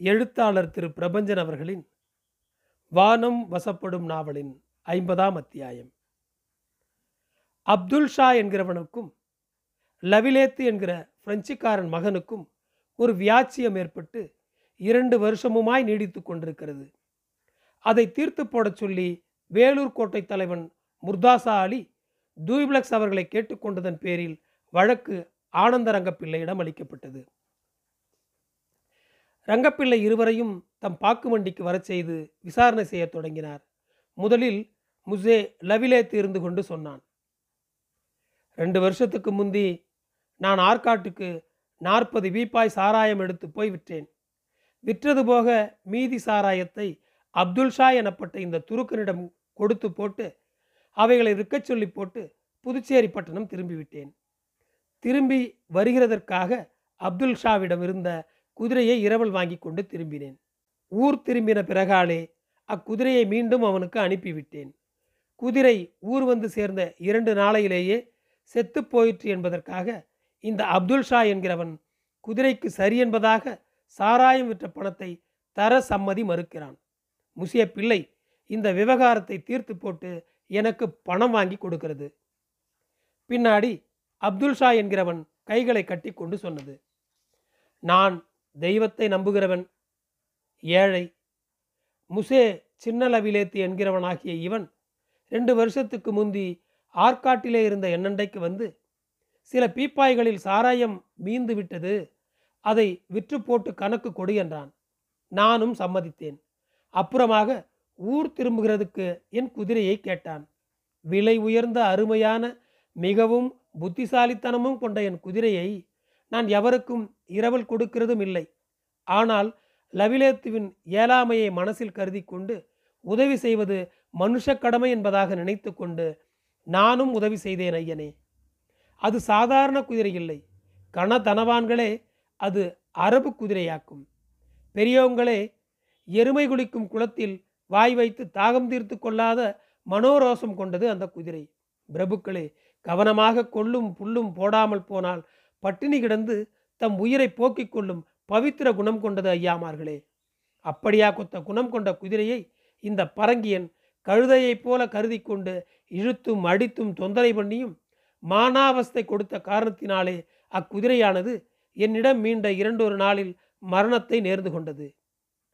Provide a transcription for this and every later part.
எழுத்தாளர் திரு. பிரபஞ்சன் அவர்களின் வானம் வசப்படும் நாவலின் ஐம்பதாம் அத்தியாயம் அப்துல் ஷா என்கிறவனுக்கும் லவிலேத்து என்கிற பிரெஞ்சுக்காரன் மகனுக்கும் ஒரு வியாச்சியம் ஏற்பட்டு இரண்டு வருஷமுமாய் நீடித்து கொண்டிருக்கிறது. அதை தீர்த்து போடச் சொல்லி வேலூர் கோட்டை தலைவன் முர்தாசா அலி தூய்பிளக்ஸ் அவர்களை கேட்டுக்கொண்டதன் பேரில் வழக்கு ஆனந்தரங்கப்பிள்ளையிடம் அளிக்கப்பட்டது. ரங்கப்பிள்ளை இருவரையும் தம் பாக்கு வண்டிக்கு வரச் செய்து விசாரணை செய்யத் தொடங்கினார். முதலில் முசே லவிலேத்து இருந்து கொண்டு சொன்னான். ரெண்டு வருஷத்துக்கு முந்தி நான் ஆற்காட்டுக்கு நாற்பது வீப்பாய் சாராயம் எடுத்து போய் விற்றேன். விற்றது போக மீதி சாராயத்தை அப்துல் ஷா எனப்பட்ட இந்த துருக்கனிடம் கொடுத்து போட்டு அவைகளை விற்கச் சொல்லி போட்டு புதுச்சேரி பட்டணம் திரும்பிவிட்டேன் திரும்பி வருகிறதற்காக அப்துல் ஷாவிடம் இருந்த குதிரையை இரவல் வாங்கி கொண்டு திரும்பினேன். ஊர் திரும்பின பிறகாலே அக்குதிரையை மீண்டும் அவனுக்கு அனுப்பிவிட்டேன். குதிரை ஊர் வந்து சேர்ந்த இரண்டு நாளையிலேயே செத்து போயிற்று என்பதற்காக இந்த அப்துல் ஷா என்கிறவன் குதிரைக்கு சரி என்பதாக சாராயம் விற்ற பணத்தை தர சம்மதி மறுக்கிறான். முசிய பிள்ளை இந்த விவகாரத்தை தீர்த்து போட்டு எனக்கு பணம் வாங்கி கொடுக்கிறது. பின்னாடி அப்துல் ஷா என்கிறவன் கைகளை கட்டி கொண்டு சொன்னது. நான் தெய்வத்தை நம்புகிறவன் ஏழை. முசே சின்னலவிலேத்து என்கிறவனாகிய இவன் ரெண்டு வருஷத்துக்கு முந்தி ஆற்காட்டிலே இருந்த என்னண்டைக்கு வந்து சில பீப்பாய்களில் சாராயம் மீந்து விட்டது. அதை விற்று போட்டு கணக்கு கொடு என்றான். நானும் சம்மதித்தேன். அப்புறமாக ஊர் திரும்புகிறதுக்கு என் குதிரையை கேட்டான். விலை உயர்ந்த அருமையான மிகவும் புத்திசாலித்தனமும் கொண்ட என் குதிரையை நான் எவருக்கும் இரவல் கொடுக்கிறதும் இல்லை. ஆனால் லவிலேத்துவின் ஏழாமையை மனசில் கருதி கொண்டு உதவி செய்வது மனுஷ கடமை என்பதாக நினைத்து கொண்டு நானும் உதவி செய்தேன் ஐயனே. அது சாதாரண குதிரை இல்லை. கனதனவான்களே அது அரபு குதிரையாக்கும். பெரியவங்களே எருமை குளிக்கும் குளத்தில் வாய் வைத்து தாகம் தீர்த்து கொள்ளாத மனோரோசம் கொண்டது அந்த குதிரை. பிரபுக்களே கவனமாக கொள்ளும் புல்லும் போடாமல் போனால் பட்டினி கிடந்து தம் உயிரை போக்கிக் கொள்ளும் பவித்திர குணம் கொண்டது ஐயாமார்களே. அப்படியா கொத்த குணம் கொண்ட குதிரையை இந்த பரங்கியன் கழுதையைப் போல கருதி கொண்டு இழுத்தும் அடித்தும் தொந்தரை பண்ணியும் மானாவஸ்தை கொடுத்த காரணத்தினாலே அக்குதிரையானது என்னிடம் மீண்ட இரண்டொரு நாளில் மரணத்தை நேர்ந்து கொண்டது.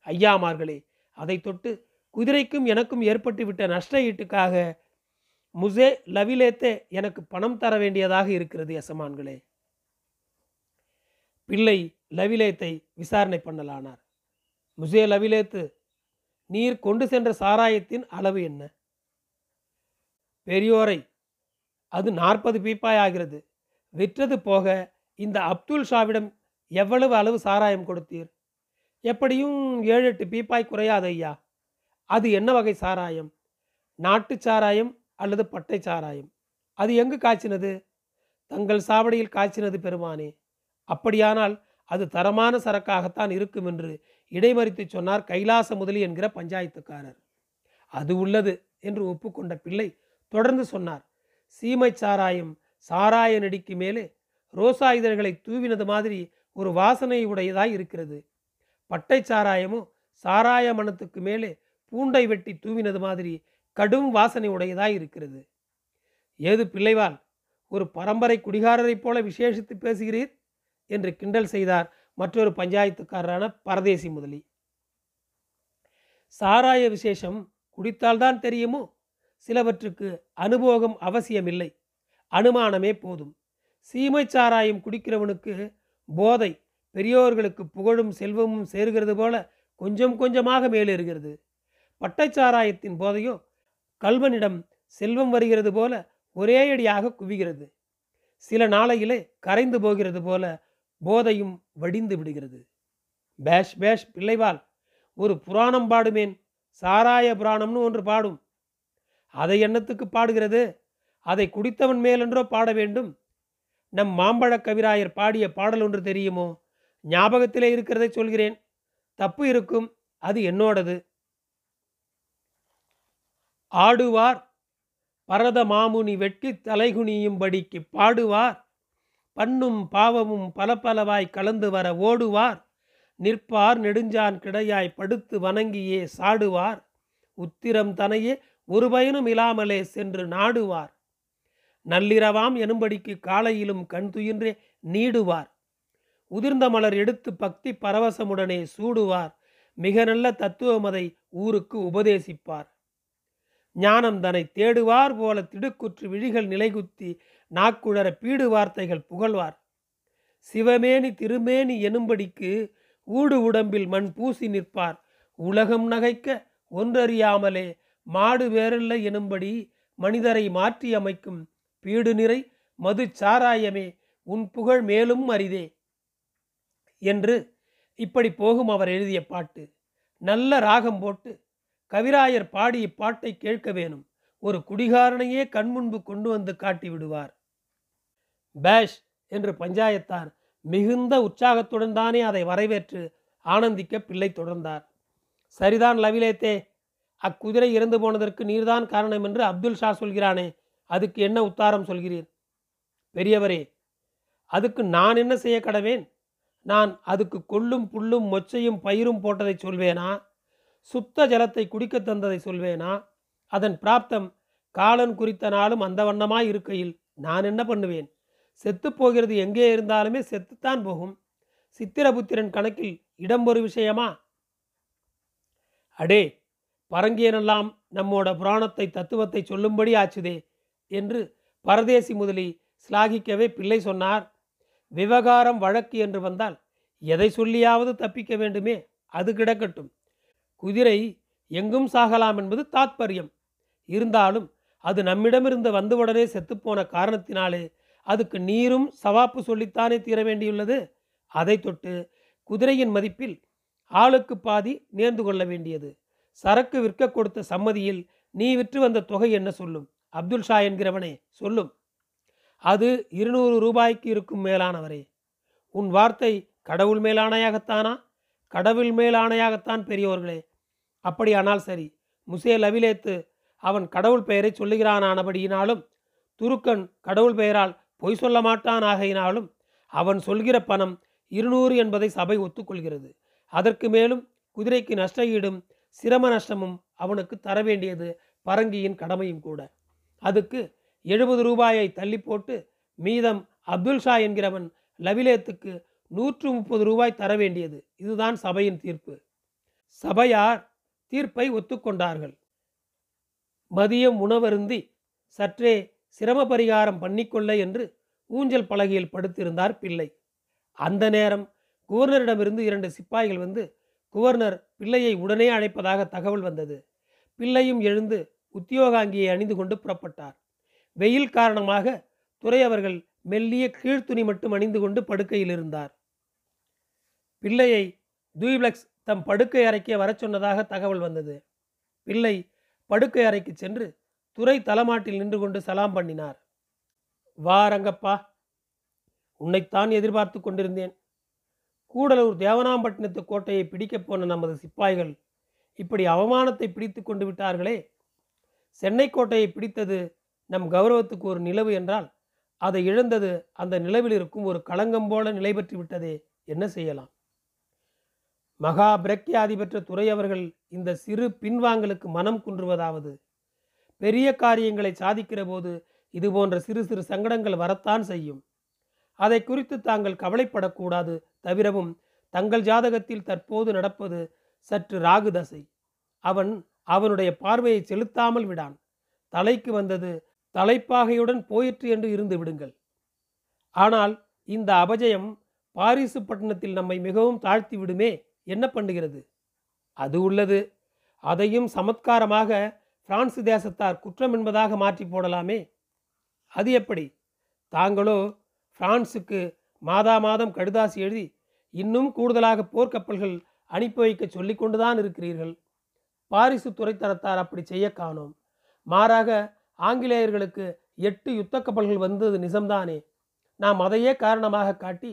ஐயாமார்களே அதை தொட்டு குதிரைக்கும் எனக்கும் ஏற்பட்டுவிட்ட நஷ்ட ஈட்டுக்காக முசே லவிலேத்தே எனக்கு பணம் தர வேண்டியதாக இருக்கிறது எசமான்களே பிள்ளை லவிலேத்தை விசாரணை பண்ணலானார். முசே லவிலேத்து நீர் கொண்டு சென்ற சாராயத்தின் அளவு என்ன? பெரியோரை அது நாற்பது பீப்பாய் ஆகிறது. விற்றது போக இந்த அப்துல் ஷாவிடம் எவ்வளவு அளவு சாராயம் கொடுத்தீர்? எப்படியும் ஏழு எட்டு பீப்பாய் குறையாது ஐயா. அது என்ன வகை சாராயம்? நாட்டு சாராயம் அல்லது பட்டை சாராயம்? அது எங்கு காய்ச்சினது? தங்கள் சாவடியில் காய்ச்சினது பெருமானே. அப்படியானால் அது தரமான சரக்காகத்தான் இருக்கும் என்று இடைமறித்து சொன்னார் கைலாச முதலி என்கிற பஞ்சாயத்துக்காரர். அது உள்ளது என்று ஒப்புக்கொண்ட பிள்ளை தொடர்ந்து சொன்னார். சீமை சாராயம் சாராய நெடிக்கு மேலே ரோசா இதழ்களை தூவினது மாதிரி ஒரு வாசனை உடையதாய் இருக்கிறது. பட்டை சாராயமும் சாராய மனத்துக்கு மேலே பூண்டை வெட்டி தூவினது மாதிரி கடும் வாசனை உடையதாய் இருக்கிறது. ஏது பிள்ளைவால் ஒரு பரம்பரை குடிகாரரைப் போல விசேஷித்து பேசுகிறீர்? என்று கிண்டல் செய்தார் மற்றொரு பஞ்சாயத்துக்காரரான பரதேசி முதலி. சாராய விசேஷம் குடித்தால்தான் தெரியுமோ? சிலவற்றுக்கு அனுபோகம் அவசியமில்லை. அனுமானமே போதும். சீமை சாராயம் குடிக்கிறவனுக்கு போதை பெரியோர்களுக்கு புகழும் செல்வமும் சேர்கிறது போல கொஞ்சம் கொஞ்சமாக மேலேறுகிறது. பட்டைச்சாராயத்தின் போதையோ? கல்வனிடம் செல்வம் வருகிறது போல ஒரே அடியாக குவிகிறது. சில நாளையிலே கரைந்து போகிறது போல போதையும் வடிந்து விடுகிறது. பேஷ் பேஷ் பிள்ளைவால் ஒரு புராணம் பாடுமேன். சாராய புராணம்னு ஒன்று பாடும். அதை எண்ணத்துக்கு பாடுகிறது? அதை குடித்தவன் மேலென்றோ பாட வேண்டும். நம் மாம்பழ கவிராயர் பாடிய பாடல் ஒன்று தெரியுமோ? ஞாபகத்திலே இருக்கிறதை சொல்கிறேன். தப்பு இருக்கும் அது என்னோடது. ஆடுவார் பரத மாமுனி வெட்டி தலைகுனியும்படிக்கு பாடுவார் பண்ணும் பாவமும் பல பலவாய் கலந்து வர ஓடுவார். நிற்பார் நெடுஞ்சான் கிடையாய் படுத்து வணங்கியே சாடுவார். உத்திரம் தனையே ஒரு பயனும் இல்லாமலே சென்று நாடுவார். நள்ளிரவாம் எனும்படிக்கு காலையிலும் கண் துயின்றே நீடுவார். உதிர்ந்த மலர் எடுத்து பக்தி பரவசமுடனே சூடுவார். மிக நல்ல தத்துவமதை ஊருக்கு உபதேசிப்பார். ஞானம் தன்னை தேடுவார் போல திடுக்குற்று விழிகள் நிலைகுத்தி நாக்குழற பீடு வார்த்தைகள் புகழ்வார். சிவமேனி திருமேனி எனும்படிக்கு ஊடு உடம்பில் மண் பூசி நிற்பார். உலகம் நகைக்க ஒன்றறியாமலே மாடு வேறில்லை எனும்படி மனிதரை மாற்றி அமைக்கும் பீடு நிறை மது சாராயமே உன் புகழ் மேலும் அரிதே. என்று இப்படி போகும் அவர் எழுதிய பாட்டு. நல்ல ராகம் போட்டு கவிராயர் பாடி இப்பாட்டை கேட்க வேணும். ஒரு குடிகாரனையே கண்முன்பு கொண்டு வந்து காட்டி விடுவார். பேஷ் என்று பஞ்சாயத்தார் மிகுந்த உற்சாகத்துடன் தானே அதை வரவேற்று ஆனந்திக்க பிள்ளை தொடர்ந்தார். சரிதான் லவிலேத்தே அக்குதிரை இறந்து போனதற்கு நீர்தான் காரணம் என்று அப்துல் ஷா சொல்கிறானே அதுக்கு என்ன உத்தாரம் சொல்கிறீர்? பெரியவரே அதுக்கு நான் என்ன செய்ய கடவேன்? நான் அதுக்கு கொள்ளும் புல்லும் மொச்சையும் பயிரும் போட்டதை சொல்வேனா? சுத்த ஜலத்தை குடிக்க தந்ததை சொல்வேனா? அதன் பிராப்தம் காலன் குறித்த நாளும் அந்த வண்ணமாய் இருக்கையில் நான் என்ன பண்ணுவேன்? செத்து போகிறது எங்கே இருந்தாலுமே செத்துத்தான் போகும். சித்திரபுத்திரன் கணக்கில் இடம் ஒரு விஷயமா? அடே பரங்கியனெல்லாம் நம்மோட புராணத்தை தத்துவத்தை சொல்லும்படி ஆச்சுதே என்று பரதேசி முதலி சிலாகிக்கவே பிள்ளை சொன்னார். விவகாரம் வழக்கு என்று வந்தால் எதை சொல்லியாவது தப்பிக்க வேண்டுமே அது கிடக்கட்டும். குதிரை எங்கும் சாகலாம் என்பது தாத்பரியம். இருந்தாலும் அது நம்மிடமிருந்து வந்தவுடனே செத்துப்போன காரணத்தினாலே அதுக்கு நீரும் சவாப்பு சொல்லித்தானே தீர வேண்டியுள்ளது. அதை தொட்டு குதிரையின் மதிப்பில் ஆளுக்கு பாதி நேர்ந்து கொள்ள வேண்டியது. சரக்கு விற்க கொடுத்த சம்மதியில் நீ விற்று வந்த தொகை என்ன சொல்லும்? அப்துல் ஷா என்கிறவனே சொல்லும். அது இருநூறு ரூபாய்க்கு இருக்கும் மேலானவரே. உன் வார்த்தை கடவுள் மேலானையாகத்தானா கடவுள் மேலானையாகத்தான் பெரியோர்களே. அப்படியானால் சரி. முசே லவிலேத்து அவன் கடவுள் பெயரை சொல்லுகிறானானபடியினாலும் துருக்கன் கடவுள் பெயரால் பொய் சொல்ல மாட்டான் ஆகையினாலும் அவன் சொல்கிற பணம் இருநூறு என்பதை சபை ஒத்துக்கொள்கிறது. அதற்கு மேலும் குதிரைக்கு நஷ்ட ஈடும் சிரம நஷ்டமும் அவனுக்கு தர வேண்டியது பரங்கியின் கடமையும் கூட. அதுக்கு எழுபது ரூபாயை தள்ளி போட்டு மீதம் அப்துல் ஷா என்கிறவன் லவிலேத்துக்கு நூற்று முப்பது ரூபாய் தர வேண்டியது இதுதான் சபையின் தீர்ப்பு. சபையார் தீர்ப்பை ஒத்துக்கொண்டார்கள். மதியம் உணவருந்தி சற்றே சிரம பரிகாரம் பண்ணிக்கொள்ள என்று ஊஞ்சல் பலகையில் படுத்திருந்தார் பிள்ளை. அந்த நேரம் குவர்னரிடமிருந்து இரண்டு சிப்பாய்கள் வந்து குவர்னர் பிள்ளையை உடனே அழைப்பதாக தகவல் வந்தது. பிள்ளையும் எழுந்து உத்தியோகாங்கியை அணிந்து கொண்டு புறப்பட்டார். வெயில் காரணமாக துறை அவர்கள் மெல்லிய கீழ்த்துணி மட்டும் அணிந்து கொண்டு படுக்கையில் இருந்தார். பிள்ளையை தூய்பிளக்ஸ் தம் படுக்கை அறைக்கே வரச் சொன்னதாக தகவல் வந்தது. பிள்ளை படுக்கை அறைக்கு சென்று துறை தலைமாட்டில் நின்று கொண்டு சலாம் பண்ணினார். வா ரங்கப்பா. உன்னைத்தான் எதிர்பார்த்து கொண்டிருந்தேன். கூடலூர் தேவனாம்பட்டினத்து கோட்டையை பிடிக்கப் போன நமது சிப்பாய்கள் இப்படி அவமானத்தை பிடித்து கொண்டு விட்டார்களே. சென்னை கோட்டையை பிடித்தது நம் கௌரவத்துக்கு ஒரு நிலவு என்றால் அதை இழந்தது அந்த நிலவில் இருக்கும் ஒரு களங்கம் போல நிலை பெற்று விட்டதே. என்ன செய்யலாம்? மகா பிரக்யாதி பெற்ற துறை அவர்கள் இந்த சிறு பின்வாங்கலுக்கு மனம் குன்றுவதாவது. பெரிய காரியங்களை சாதிக்கிற போது இது போன்ற சிறு சிறு சங்கடங்கள் வரத்தான் செய்யும். அதை குறித்து தாங்கள் கவலைப்படக்கூடாது. தவிரவும் தங்கள் ஜாதகத்தில் தற்போது நடப்பது சற்று ராகு தசை. அவன் அவனுடைய பார்வையை செலுத்தாமல் விடான். தலைக்கு வந்தது தலைப்பாகையுடன் போயிற்று என்று இருந்து விடுங்கள். ஆனால் இந்த அபஜயம் பாரிசு பட்டணத்தில் நம்மை மிகவும் தாழ்த்தி விடுமே. என்ன பண்ணுகிறது? அது உள்ளது. அதையும் சமத்காரமாக பிரான்ஸ் தேசத்தார் குற்றம் என்பதாக மாற்றி போடலாமே. அது எப்படி? தாங்களோ பிரான்சுக்கு மாதா மாதம் கடுதாசி எழுதி இன்னும் கூடுதலாக போர்க்கப்பல்கள் அனுப்பி வைக்க சொல்லி கொண்டுதான் இருக்கிறீர்கள். பாரிசு துறைத்தனத்தார் அப்படி செய்ய காணோம். மாறாக ஆங்கிலேயர்களுக்கு எட்டு யுத்த கப்பல்கள் வந்தது நிஜம்தானே? நாம் அதையே காரணமாக காட்டி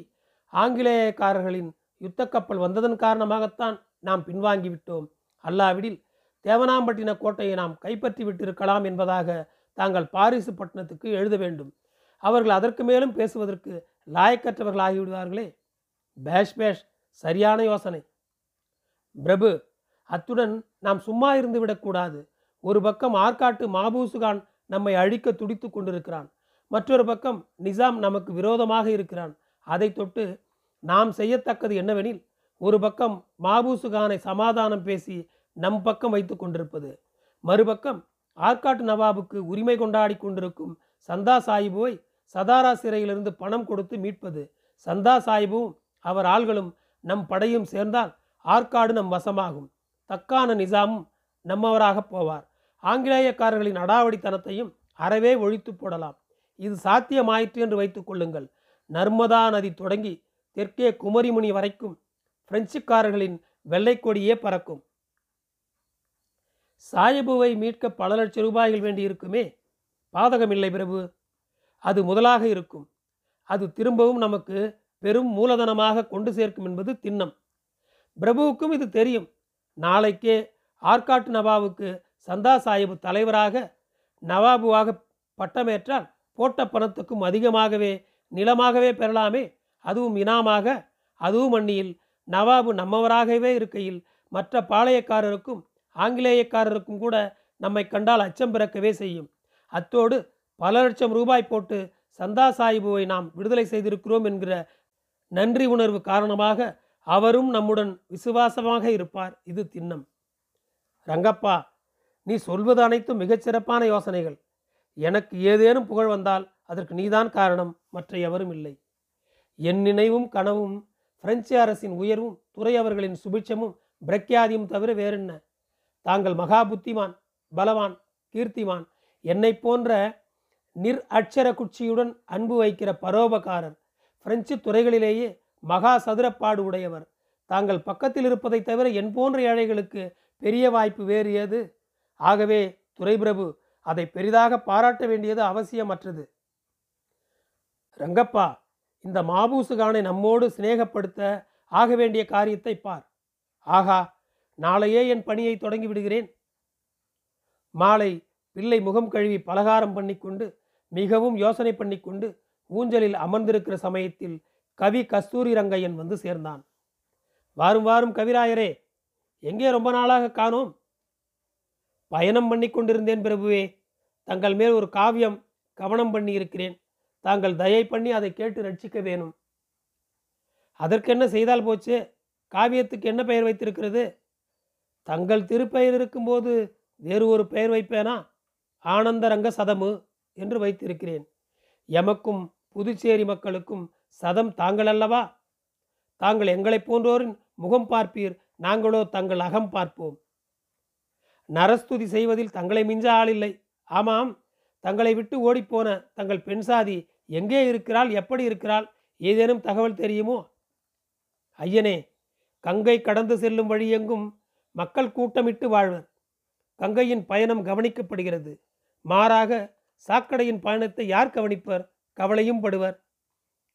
ஆங்கிலேயக்காரர்களின் யுத்த கப்பல் வந்ததன் காரணமாகத்தான் நாம் பின்வாங்கிவிட்டோம். அல்லாவிடில் தேவனாம்பட்டின கோட்டையை நாம் கைப்பற்றி விட்டிருக்கலாம் என்பதாக தாங்கள் பாரிசு பட்டணத்துக்கு எழுத வேண்டும். அவர்கள் அதற்கு மேலும் பேசுவதற்கு லாயக்கற்றவர்கள் ஆகிவிடுவார்களே பேஷ் பேஷ் சரியான யோசனை. பிரபு அத்துடன் நாம் சும்மா இருந்து விடக்கூடாது ஒரு பக்கம் ஆற்காட்டு மாபூசுகான் நம்மை அழிக்க துடித்து கொண்டிருக்கிறான். மற்றொரு பக்கம் நிசாம் நமக்கு விரோதமாக இருக்கிறான். அதை தொட்டு நாம் செய்யத்தக்கது என்னவெனில் ஒரு பக்கம் மாபூசுகானை சமாதானம் பேசி நம் பக்கம் வைத்து கொண்டிருப்பது மறுபக்கம் ஆற்காட்டு நவாபுக்கு உரிமை கொண்டாடி கொண்டிருக்கும் சந்தா சாஹிபுவை சதாரா சிறையிலிருந்து பணம் கொடுத்து மீட்பது சந்தா சாஹிபும் அவர் ஆள்களும் நம் படையும் சேர்ந்தால் ஆற்காடு நம் வசமாகும். தக்கான நிசாமும் நம்மவராக போவார். ஆங்கிலேயக்காரர்களின் அடாவடித்தனத்தையும் அறவே ஒழித்து போடலாம். இது சாத்தியமாயிற்று என்று வைத்துக் கொள்ளுங்கள். நர்மதா நதி தொடங்கி தெற்கே குமரிமுனி வரைக்கும் பிரெஞ்சுக்காரர்களின் வெள்ளைக்கொடியே பறக்கும். சாயபுவை மீட்க பல லட்சம் ரூபாய்கள் வேண்டியிருக்குமே? பாதகமில்லை பிரபு. அது முதலாக இருக்கும். அது திரும்பவும் நமக்கு பெரும் மூலதனமாக கொண்டு சேர்க்கும் என்பது திண்ணம். பிரபுவுக்கும் இது தெரியும். நாளைக்கே ஆற்காட்டு நவாபுக்கு சந்தா சாஹிபு தலைவராக நவாபுவாக பட்டமேற்றால் போட்ட பணத்துக்கும் அதிகமாகவே நிலமாகவே பெறலாமே? அதுவும் இனாமாக அதுவும் அந்நியில் நவாபு நம்மவராகவே இருக்கையில் மற்ற பாளையக்காரருக்கும் ஆங்கிலேயக்காரருக்கும் கூட நம்மை கண்டால் அச்சம் பிறக்கவே செய்யும். அத்தோடு பல லட்சம் ரூபாய் போட்டு சந்தா சாஹிபுவை நாம் விடுதலை செய்திருக்கிறோம் என்கிற நன்றி உணர்வு காரணமாக அவரும் நம்முடன் விசுவாசமாக இருப்பார். இது திண்ணம். ரங்கப்பா நீ சொல்வது அனைத்தும் மிகச்சிறப்பான யோசனைகள். எனக்கு ஏதேனும் புகழ் வந்தால் அதற்கு நீதான் காரணம். மற்ற எவரும் இல்லை. என் நினைவும் கனவும் பிரெஞ்சு அரசின் உயர்வும் துறை அவர்களின் சுபிட்சமும் பிரக்யாதியும் தவிர வேறென்ன? தாங்கள் மகா புத்திமான் பலவான் கீர்த்திமான் என்னை போன்ற நிர் அட்சர குச்சியுடன் அன்பு வைக்கிற பரோபகாரர் பிரெஞ்சு துறைகளிலேயே மகா சதுரப்பாடு உடையவர். தாங்கள் பக்கத்தில் இருப்பதைத் தவிர என் போன்ற ஏழைகளுக்கு பெரிய வாய்ப்பு வேறு ஏது? ஆகவே துரை பிரபு அதை பெரிதாக பாராட்ட வேண்டியது அவசியமற்றது. ரங்கப்பா இந்த மாபூசுகானை நம்மோடு சிநேகப்படுத்த ஆக வேண்டிய காரியத்தை பார். ஆகா நாளையே என் பணியை தொடங்கி விடுகிறேன் மாலை பிள்ளை முகம் கழுவி பலகாரம் பண்ணிக்கொண்டு மிகவும் யோசனை பண்ணிக்கொண்டு ஊஞ்சலில் அமர்ந்திருக்கிற சமயத்தில் கவி கஸ்தூரி ரங்கையன் வந்து சேர்ந்தான். வாரும் வாரும் கவிராயரே எங்கே ரொம்ப நாளாக காணோம்? பயணம் பண்ணி கொண்டிருந்தேன் பிரபுவே தங்கள் மேல் ஒரு காவியம் கவனம் பண்ணியிருக்கிறேன். தாங்கள் தயை பண்ணி அதை கேட்டு ரட்சிக்க வேணும். அதற்கென்ன செய்தால் போச்சு? காவியத்துக்கு என்ன பெயர் வைத்திருக்கிறது? தங்கள் திருப்பெயர் இருக்கும்போது வேறு ஒரு பெயர் வைப்பேனா? ஆனந்தரங்க சதமு என்று வைத்திருக்கிறேன். எமக்கும் புதுச்சேரி மக்களுக்கும் சதம் தாங்கள் அல்லவா தாங்கள் எங்களைப் போன்றோரின் முகம் பார்ப்பீர் நாங்களோ தங்கள் அகம் பார்ப்போம். நரஸ்துதி செய்வதில் தங்களை மிஞ்ச ஆளில்லை ஆமாம் தங்களை விட்டு ஓடிப்போன தங்கள் பெண் சாதி எங்கே இருக்கிறாள் எப்படி இருக்கிறாள் ஏதேனும் தகவல் தெரியுமோ? ஐயனே கங்கை கடந்து செல்லும் வழியெங்கும் மக்கள் கூட்டமிட்டு வாழ்வர். கங்கையின் பயணம் கவனிக்கப்படுகிறது. மாறாக சாக்கடையின் பயணத்தை யார் கவனிப்பர்? கவலையும் படுவர்.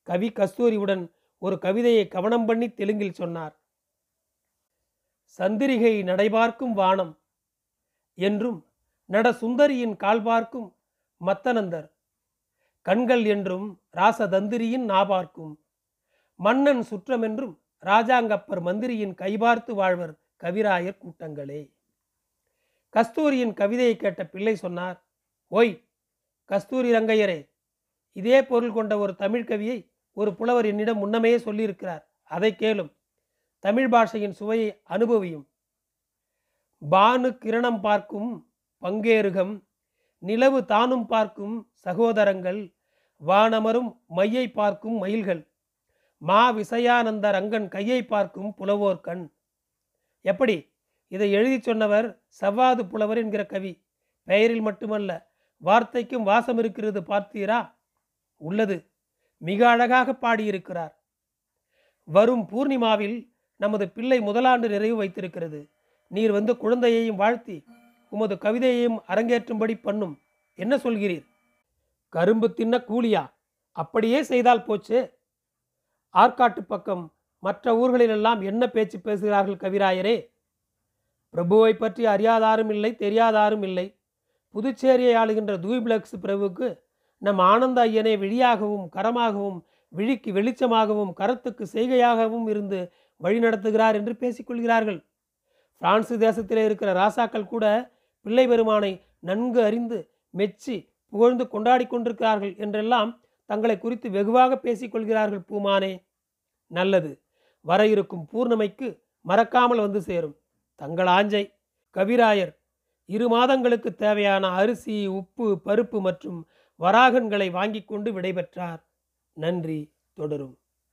கவி கஸ்தூரியுடன் ஒரு கவிதையை கவனம் பண்ணி தெலுங்கில் சொன்னார். சந்திரிகை நடைபார்க்கும் வானம் என்றும் நட சுந்தரியின் கால் பார்க்கும் மத்தனந்தர். கண்கள் என்றும் ராசதந்திரியின் நாபார்க்கும். மன்னன் சுற்றமென்றும் ராஜாங்கப்பர் மந்திரியின் கைபார்த்து வாழ்வர் கவிராயர் கூட்டங்களே. கஸ்தூரியின் கவிதையை கேட்ட பிள்ளை சொன்னார் ஓய் கஸ்தூரி ரங்கையரே இதே பொருள் கொண்ட ஒரு தமிழ் கவியை ஒரு புலவர் என்னிடம் முன்னமே சொல்லியிருக்கிறார். அதை கேளும். தமிழ் பாஷையின் சுவையை அனுபவியும். பானு கிரணம் பார்க்கும் பங்கேருகம் நிலவு தானும் பார்க்கும் சகோதரங்கள் வானமரும் மையை பார்க்கும் மயில்கள் மா விசயானந்த ரங்கன் கையை பார்க்கும் புலவோர் கண். எப்படி? இதை எழுதி சொன்னவர் சவ்வாது புலவர் என்கிற கவி. பெயரில் மட்டுமல்ல வார்த்தைக்கும் வாசம் இருக்கிறது பார்த்தீரா? உள்ளது. மிக அழகாக பாடியிருக்கிறார். வரும் பூர்ணிமாவில் நமது பிள்ளை முதலாண்டு நிறைவு வைத்திருக்கிறது. நீர் வந்து குழந்தையையும் வாழ்த்தி உமது கவிதையையும் அரங்கேற்றும்படி பண்ணும். என்ன சொல்கிறீர்? கரும்பு தின்ன கூலியா? அப்படியே செய்தால் போச்சு. ஆற்காட்டு பக்கம் மற்ற ஊர்களிலெல்லாம் என்ன பேச்சு பேசுகிறார்கள் கவிராயரே? பிரபுவை பற்றி அறியாதாரும் இல்லை தெரியாதாரும் இல்லை. புதுச்சேரியை ஆளுகின்ற தூய்பிளக்ஸ் பிரபுவுக்கு நம் ஆனந்த ஐயனை விழியாகவும் கரமாகவும் விழிக்கு வெளிச்சமாகவும் கரத்துக்கு செய்கையாகவும் இருந்து வழி நடத்துகிறார் என்று பேசிக்கொள்கிறார்கள் பிரான்சு தேசத்திலே இருக்கிற ராசாக்கள் கூட பிள்ளை பெருமானை நன்கு அறிந்து மெச்சி புகழ்ந்து கொண்டாடி கொண்டிருக்கிறார்கள் என்றெல்லாம் தங்களை குறித்து வெகுவாக பேசிக்கொள்கிறார்கள் பூமானே. நல்லது. வர இருக்கும் பூர்ணமைக்கு மறக்காமல் வந்து சேரும். தங்கள் ஆஞ்சை கவிராயர் இரு மாதங்களுக்கு தேவையான அரிசி உப்பு பருப்பு மற்றும் வராகன்களை வாங்கி கொண்டு விடைபெற்றார். நன்றி. தொடரும்.